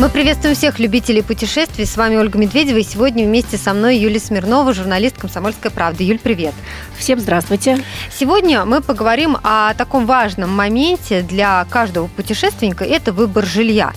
Мы приветствуем всех любителей путешествий. С вами Ольга Медведева. И сегодня вместе со мной Юлия Смирнова, журналист «Комсомольской правды». Юль, привет. Всем здравствуйте. Сегодня мы поговорим о таком важном моменте для каждого путешественника – это выбор жилья.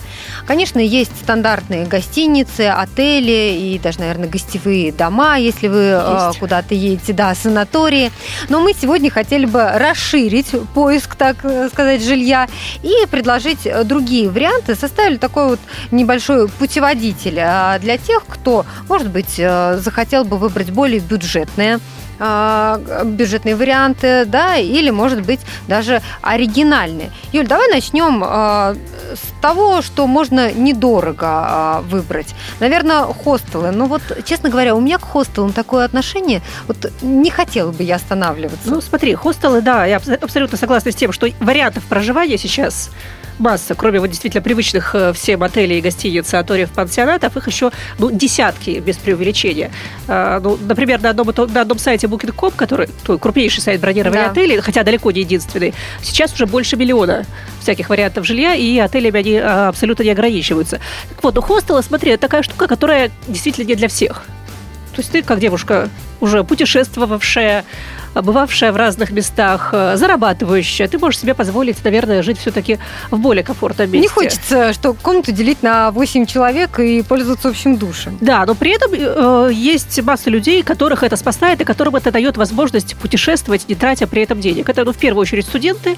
Конечно, есть стандартные гостиницы, отели и даже, наверное, гостевые дома, если вы э, куда-то едете, да, санатории. Но мы сегодня хотели бы расширить поиск, так сказать, жилья и предложить другие варианты. Составили такой вот небольшой путеводитель а, для тех, кто, может быть, э, захотел бы выбрать более бюджетное а, бюджетные варианты, да, или, может быть, даже оригинальные. Юль, давай начнем а, с того, что можно недорого выбрать. Наверное, хостелы. Ну вот, честно говоря, у меня к хостелам такое отношение, вот не хотела бы я останавливаться. Ну, смотри, хостелы, да, я абсолютно согласна с тем, что вариантов проживания сейчас масса, кроме вот действительно привычных э, всем отелей, гостиниц, санаториев, пансионатов, их еще ну, десятки без преувеличения. А, ну, например, на одном, на одном сайте Booking.com, который крупнейший сайт бронирования да. отелей, хотя далеко не единственный, сейчас уже больше миллиона всяких вариантов жилья, и отелями они а, абсолютно не ограничиваются. Так вот, у хостела, смотри, это такая штука, которая действительно не для всех. То есть ты, как девушка, уже путешествовавшая, бывавшая в разных местах, э, зарабатывающая, ты можешь себе позволить, наверное, жить все-таки в более комфортном месте. Не хочется, что комнату делить на 8 человек и пользоваться общим душем. Да, но при этом э, есть масса людей, которых это спасает и которым это дает возможность путешествовать, не тратя при этом денег. Это, ну, в первую очередь, студенты.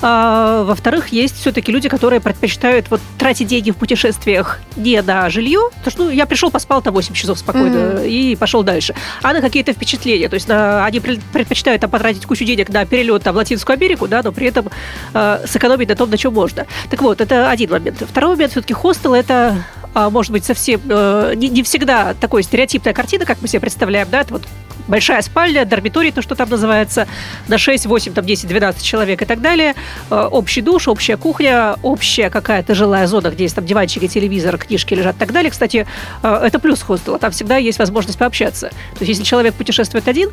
А, во-вторых, есть все-таки люди, которые предпочитают вот тратить деньги в путешествиях не на жилье, потому что ну, я пришел, поспал там 8 часов спокойно mm-hmm. и пошел дальше, а на какие-то впечатления. То есть на, они предпочитают предпочитают там, потратить кучу денег на перелет там, в Латинскую Америку, да, но при этом э, сэкономить на том, на чем можно. Так вот, это один момент. Второй момент, все-таки хостел – это а, может быть, совсем э, не, не всегда такой стереотипная картина, как мы себе представляем, да, это вот большая спальня, дармиторий, то, что там называется, на 6, 8, там 10, 12 человек и так далее, э, общий душ, общая кухня, общая какая-то жилая зона, где есть там диванчики, телевизор, книжки лежат и так далее. Кстати, э, это плюс хостела, там всегда есть возможность пообщаться. То есть, если человек путешествует один,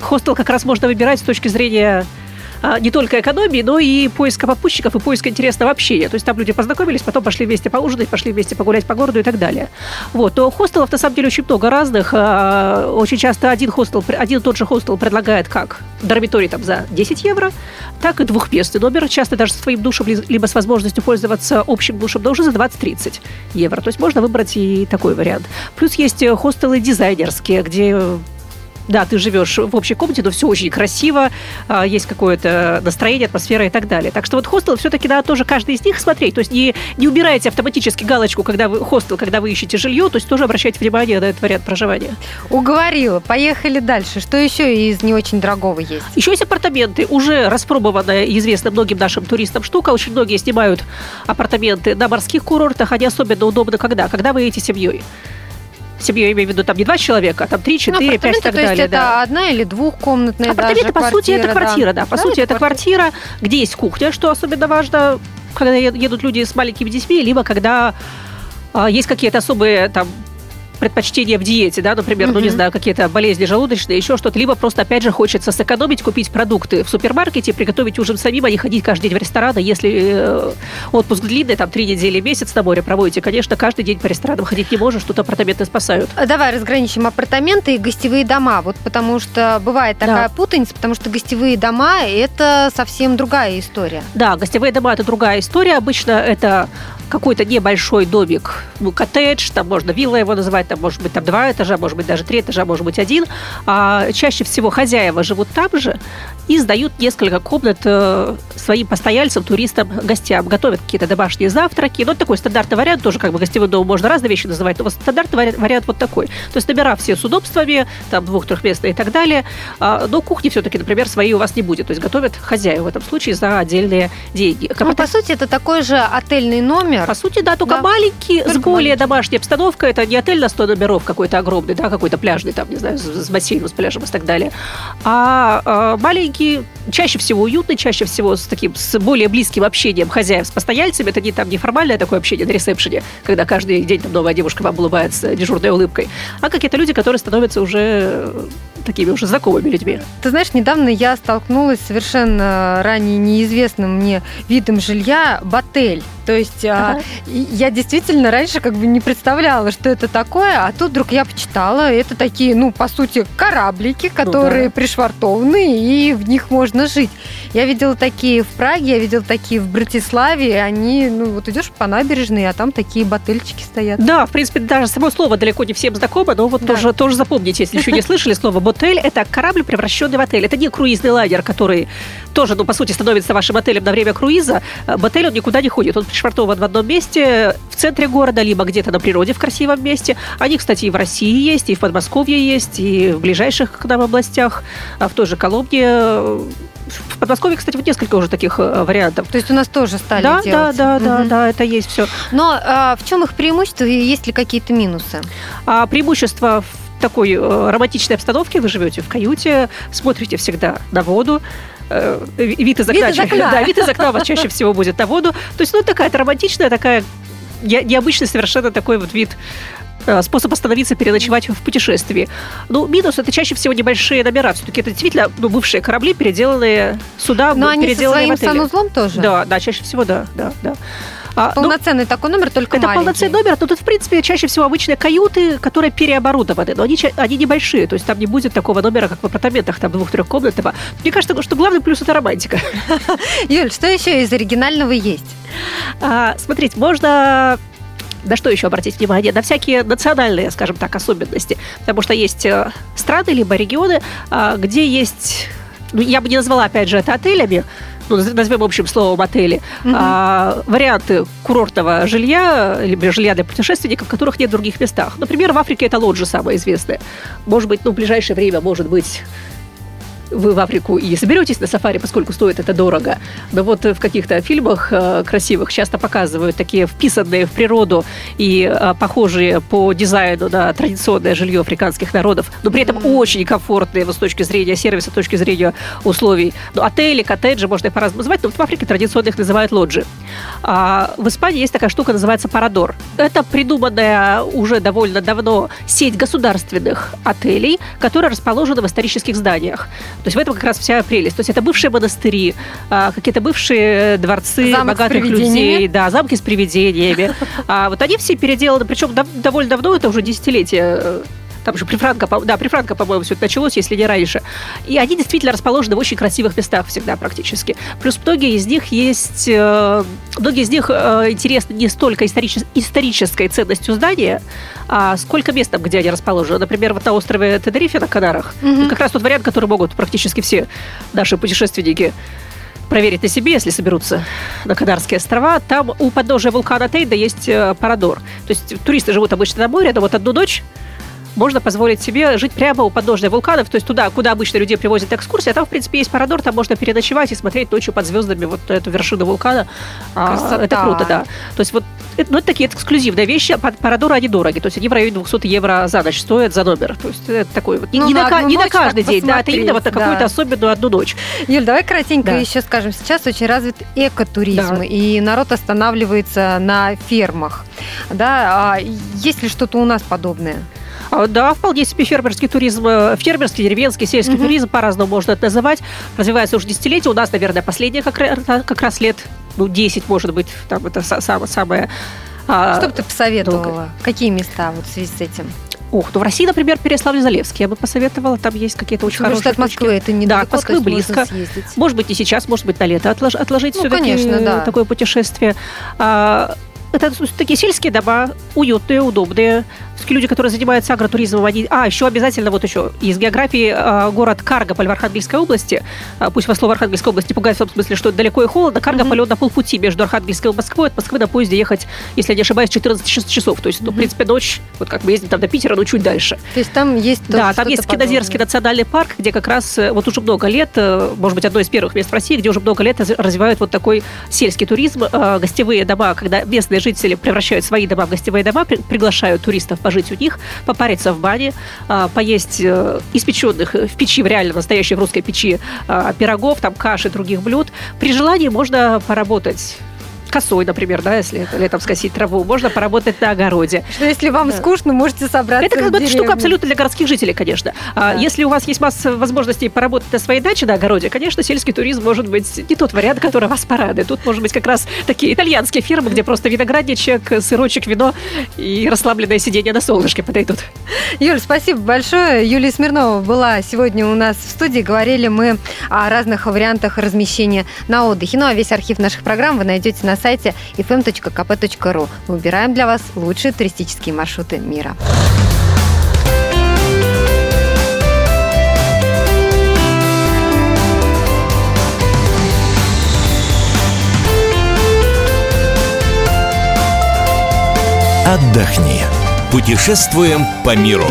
хостел как раз можно выбирать с точки зрения а, не только экономии, но и поиска попутчиков и поиска интересного общения. То есть там люди познакомились, потом пошли вместе поужинать, пошли вместе погулять по городу и так далее. Вот. То хостелов на самом деле очень много разных. А, очень часто один хостел, один и тот же хостел предлагает как дармиторий там за 10 евро, так и двухместный номер, часто даже со своим душем, либо с возможностью пользоваться общим душем, но уже за 20-30 евро. То есть можно выбрать и такой вариант. Плюс есть э, хостелы дизайнерские, где да, ты живешь в общей комнате, но все очень красиво, а, есть какое-то настроение, атмосфера и так далее. Так что вот хостел все-таки надо тоже каждый из них смотреть. То есть не, не убирайте автоматически галочку, когда вы хостел, когда вы ищете жилье, то есть тоже обращайте внимание на этот вариант проживания. Уговорила. Поехали дальше. Что еще из не очень дорогого есть? Еще есть апартаменты. Уже распробованная и известна многим нашим туристам штука. Очень многие снимают апартаменты на морских курортах. Они особенно удобны когда? Когда вы едете семьей семью, я имею в виду, там не два человека, а там три, четыре, ну, пять и так то далее. Есть это да. одна или двухкомнатная Апартаменты, даже по сути, это квартира, да. да. По да, сути, это, это квартира, квартира, где есть кухня, что особенно важно, когда едут люди с маленькими детьми, либо когда а, есть какие-то особые там предпочтение в диете, да, например, ну, не знаю, какие-то болезни желудочные, еще что-то, либо просто, опять же, хочется сэкономить, купить продукты в супермаркете, приготовить ужин самим, а не ходить каждый день в ресторан, если э, отпуск длинный, там, три недели, месяц на море проводите, конечно, каждый день по ресторанам ходить не можешь, тут апартаменты спасают. А давай разграничим апартаменты и гостевые дома, вот потому что бывает такая да. путаница, потому что гостевые дома – это совсем другая история. Да, гостевые дома – это другая история, обычно это какой-то небольшой домик, ну, коттедж, там можно вилла его называть, там может быть там два этажа, может быть даже три этажа, может быть один. А чаще всего хозяева живут там же и сдают несколько комнат э, своим постояльцам, туристам, гостям. Готовят какие-то домашние завтраки. Ну, это такой стандартный вариант, тоже как бы гостевой дом можно разные вещи называть, но стандартный вариант вот такой. То есть номера все с удобствами, там двух-трехместные и так далее. А, но кухни все-таки, например, своей у вас не будет. То есть готовят хозяева в этом случае за отдельные деньги. Ну, по сути, это такой же отельный номер. По сути, да, только да. маленький, только с более маленький. домашней обстановкой. Это не отель на 100 номеров какой-то огромный, да, какой-то пляжный, там, не знаю, с, бассейном, с пляжем и так далее. А, а маленький, чаще всего уютный, чаще всего с таким, с более близким общением хозяев с постояльцами. Это не там неформальное такое общение на ресепшене, когда каждый день там новая девушка вам улыбается дежурной улыбкой, а какие-то люди, которые становятся уже такими уже знакомыми людьми. Ты знаешь, недавно я столкнулась с совершенно ранее неизвестным мне видом жилья – ботель. То есть а, ага. я действительно раньше как бы не представляла, что это такое, а тут вдруг я почитала, это такие, ну, по сути, кораблики, которые ну, да. пришвартованы, и в них можно жить. Я видела такие в Праге, я видела такие в Братиславе, они, ну, вот идешь по набережной, а там такие ботельчики стоят. Да, в принципе, даже само слово далеко не всем знакомо, но вот да. тоже, тоже запомните, если еще не слышали слово ботель, это корабль, превращенный в отель. Это не круизный лайнер, который тоже, ну, по сути, становится вашим отелем на время круиза. Ботель, он никуда не ходит, он пришвартован в одном месте, в центре города, либо где-то на природе в красивом месте. Они, кстати, и в России есть, и в Подмосковье есть, и в ближайших к нам областях, а в той же Коломне. В Подмосковье, кстати, вот несколько уже таких э, вариантов. То есть у нас тоже стали да, делать? Да, да, угу. да, да, это есть все. Но а, в чем их преимущество и есть ли какие-то минусы? А, преимущество в такой э, романтичной обстановке вы живете в каюте, смотрите всегда на воду, Э, вид из окна. Вид из окна. Да, вид из окна у вас чаще всего будет на воду. То есть, ну, такая романтичная, такая необычный совершенно такой вот вид способ остановиться, переночевать в путешествии. Ну, минус это чаще всего небольшие номера. Все-таки это действительно ну, бывшие корабли, переделанные суда, Но они переделанные со своим санузлом тоже? Да, да, чаще всего да, да, да. А, ну, полноценный ну, такой номер, только Это маленький. полноценный номер, но тут, в принципе, чаще всего обычные каюты, которые переоборудованы, но они, они небольшие, то есть там не будет такого номера, как в апартаментах, там двух-трехкомнатного. Мне кажется, что главный плюс – это романтика. Юль, что еще из оригинального есть? А, смотрите, можно на что еще обратить внимание? На всякие национальные, скажем так, особенности. Потому что есть э, страны либо регионы, а, где есть ну, я бы не назвала, опять же, это отелями, ну, назовем общим словом отели, угу. а, варианты курортного жилья, либо жилья для путешественников, которых нет в других местах. Например, в Африке это лоджи самое известное. Может быть, ну, в ближайшее время, может быть, вы в Африку и соберетесь на сафари, поскольку стоит это дорого. Но вот в каких-то фильмах э, красивых часто показывают такие вписанные в природу и э, похожие по дизайну на традиционное жилье африканских народов, но при этом очень комфортные вот, с точки зрения сервиса, с точки зрения условий. Ну, отели, коттеджи, можно их по-разному называть, но в Африке традиционно их называют лоджи. А в Испании есть такая штука, называется Парадор. Это придуманная уже довольно давно сеть государственных отелей, которые расположены в исторических зданиях. То есть в этом как раз вся прелесть. То есть это бывшие монастыри, а, какие-то бывшие дворцы Замок богатых людей, да, замки с привидениями. А вот они все переделаны, причем довольно давно, это уже десятилетия там же при Франко, да, при Франко, по-моему, все это началось, если не раньше. И они действительно расположены в очень красивых местах всегда практически. Плюс многие из них есть, э, многие из них э, интересны не столько историчес, исторической ценностью здания, а сколько местом, где они расположены. Например, вот на острове Тенерифе на Канарах. Mm-hmm. как раз тот вариант, который могут практически все наши путешественники проверить на себе, если соберутся на Канарские острова. Там у подножия вулкана Тейда есть э, Парадор. То есть туристы живут обычно на море, но вот одну ночь можно позволить себе жить прямо у подножия вулканов, то есть туда, куда обычно людей привозят экскурсии, а там, в принципе, есть парадор, там можно переночевать и смотреть ночью под звездами вот эту вершину вулкана. А, Красота. Это круто, да. То есть вот это, ну, это такие эксклюзивные вещи, а парадоры они дороги, то есть они в районе 200 евро за ночь стоят за номер. То есть это такой вот, ну, не, на, не на каждый день, да, это именно вот на какую-то особенную одну ночь. Юль, давай кратенько да. еще скажем, сейчас очень развит экотуризм, да. и народ останавливается на фермах. Да, а есть ли что-то у нас подобное? А, да, вполне себе фермерский туризм, э, фермерский, деревенский, сельский угу. туризм, по-разному можно это называть. Развивается уже десятилетие. У нас, наверное, последние как, как раз лет, ну, 10, может быть, там это самое... самое что бы ты посоветовала? Долго. Какие места вот в связи с этим? Ух, ну в России, например, Переславль-Залевский я бы посоветовала. Там есть какие-то очень хорошие от Москвы точки. это не Да, от Москвы близко. Может быть, не сейчас, может быть, на лето отлож, отложить ну, все-таки конечно, да. такое путешествие. А, это такие сельские дома, уютные, удобные. Люди, которые занимаются агротуризмом, они... А, еще обязательно вот еще из географии э, город Каргополь в Архангельской области. Э, пусть вас слово Архангельской области пугает в том смысле, что далеко и холодно. Каргополь mm-hmm. на полпути между Архангельской и Москвой. От Москвы на поезде ехать, если я не ошибаюсь, 14 часов. То есть, ну, mm-hmm. в принципе, ночь, вот как мы ездим там до Питера, но чуть дальше. То есть там есть Да, там есть Кинозерский национальный парк, где как раз вот уже много лет, может быть, одно из первых мест в России, где уже много лет развивают вот такой сельский туризм, гостевые дома, когда местные жители превращают свои дома в гостевые дома, приглашают туристов пожить у них, попариться в бане, а, поесть э, испеченных в печи, в реально настоящей русской печи а, пирогов, там каши, других блюд. При желании можно поработать косой, например, да, если летом скосить траву, можно поработать на огороде. Что если вам да. скучно, можете собраться Это как бы штука абсолютно для городских жителей, конечно. А да. Если у вас есть масса возможностей поработать на своей даче на огороде, конечно, сельский туризм может быть не тот вариант, который вас порадует. Тут может быть как раз такие итальянские фирмы, где просто виноградничек, сырочек, вино и расслабленное сидение на солнышке подойдут. Юль, спасибо большое. Юлия Смирнова была сегодня у нас в студии. Говорили мы о разных вариантах размещения на отдыхе. Ну а весь архив наших программ вы найдете на сайте fm.kp.ru. Мы выбираем для вас лучшие туристические маршруты мира. Отдохни. Путешествуем по миру.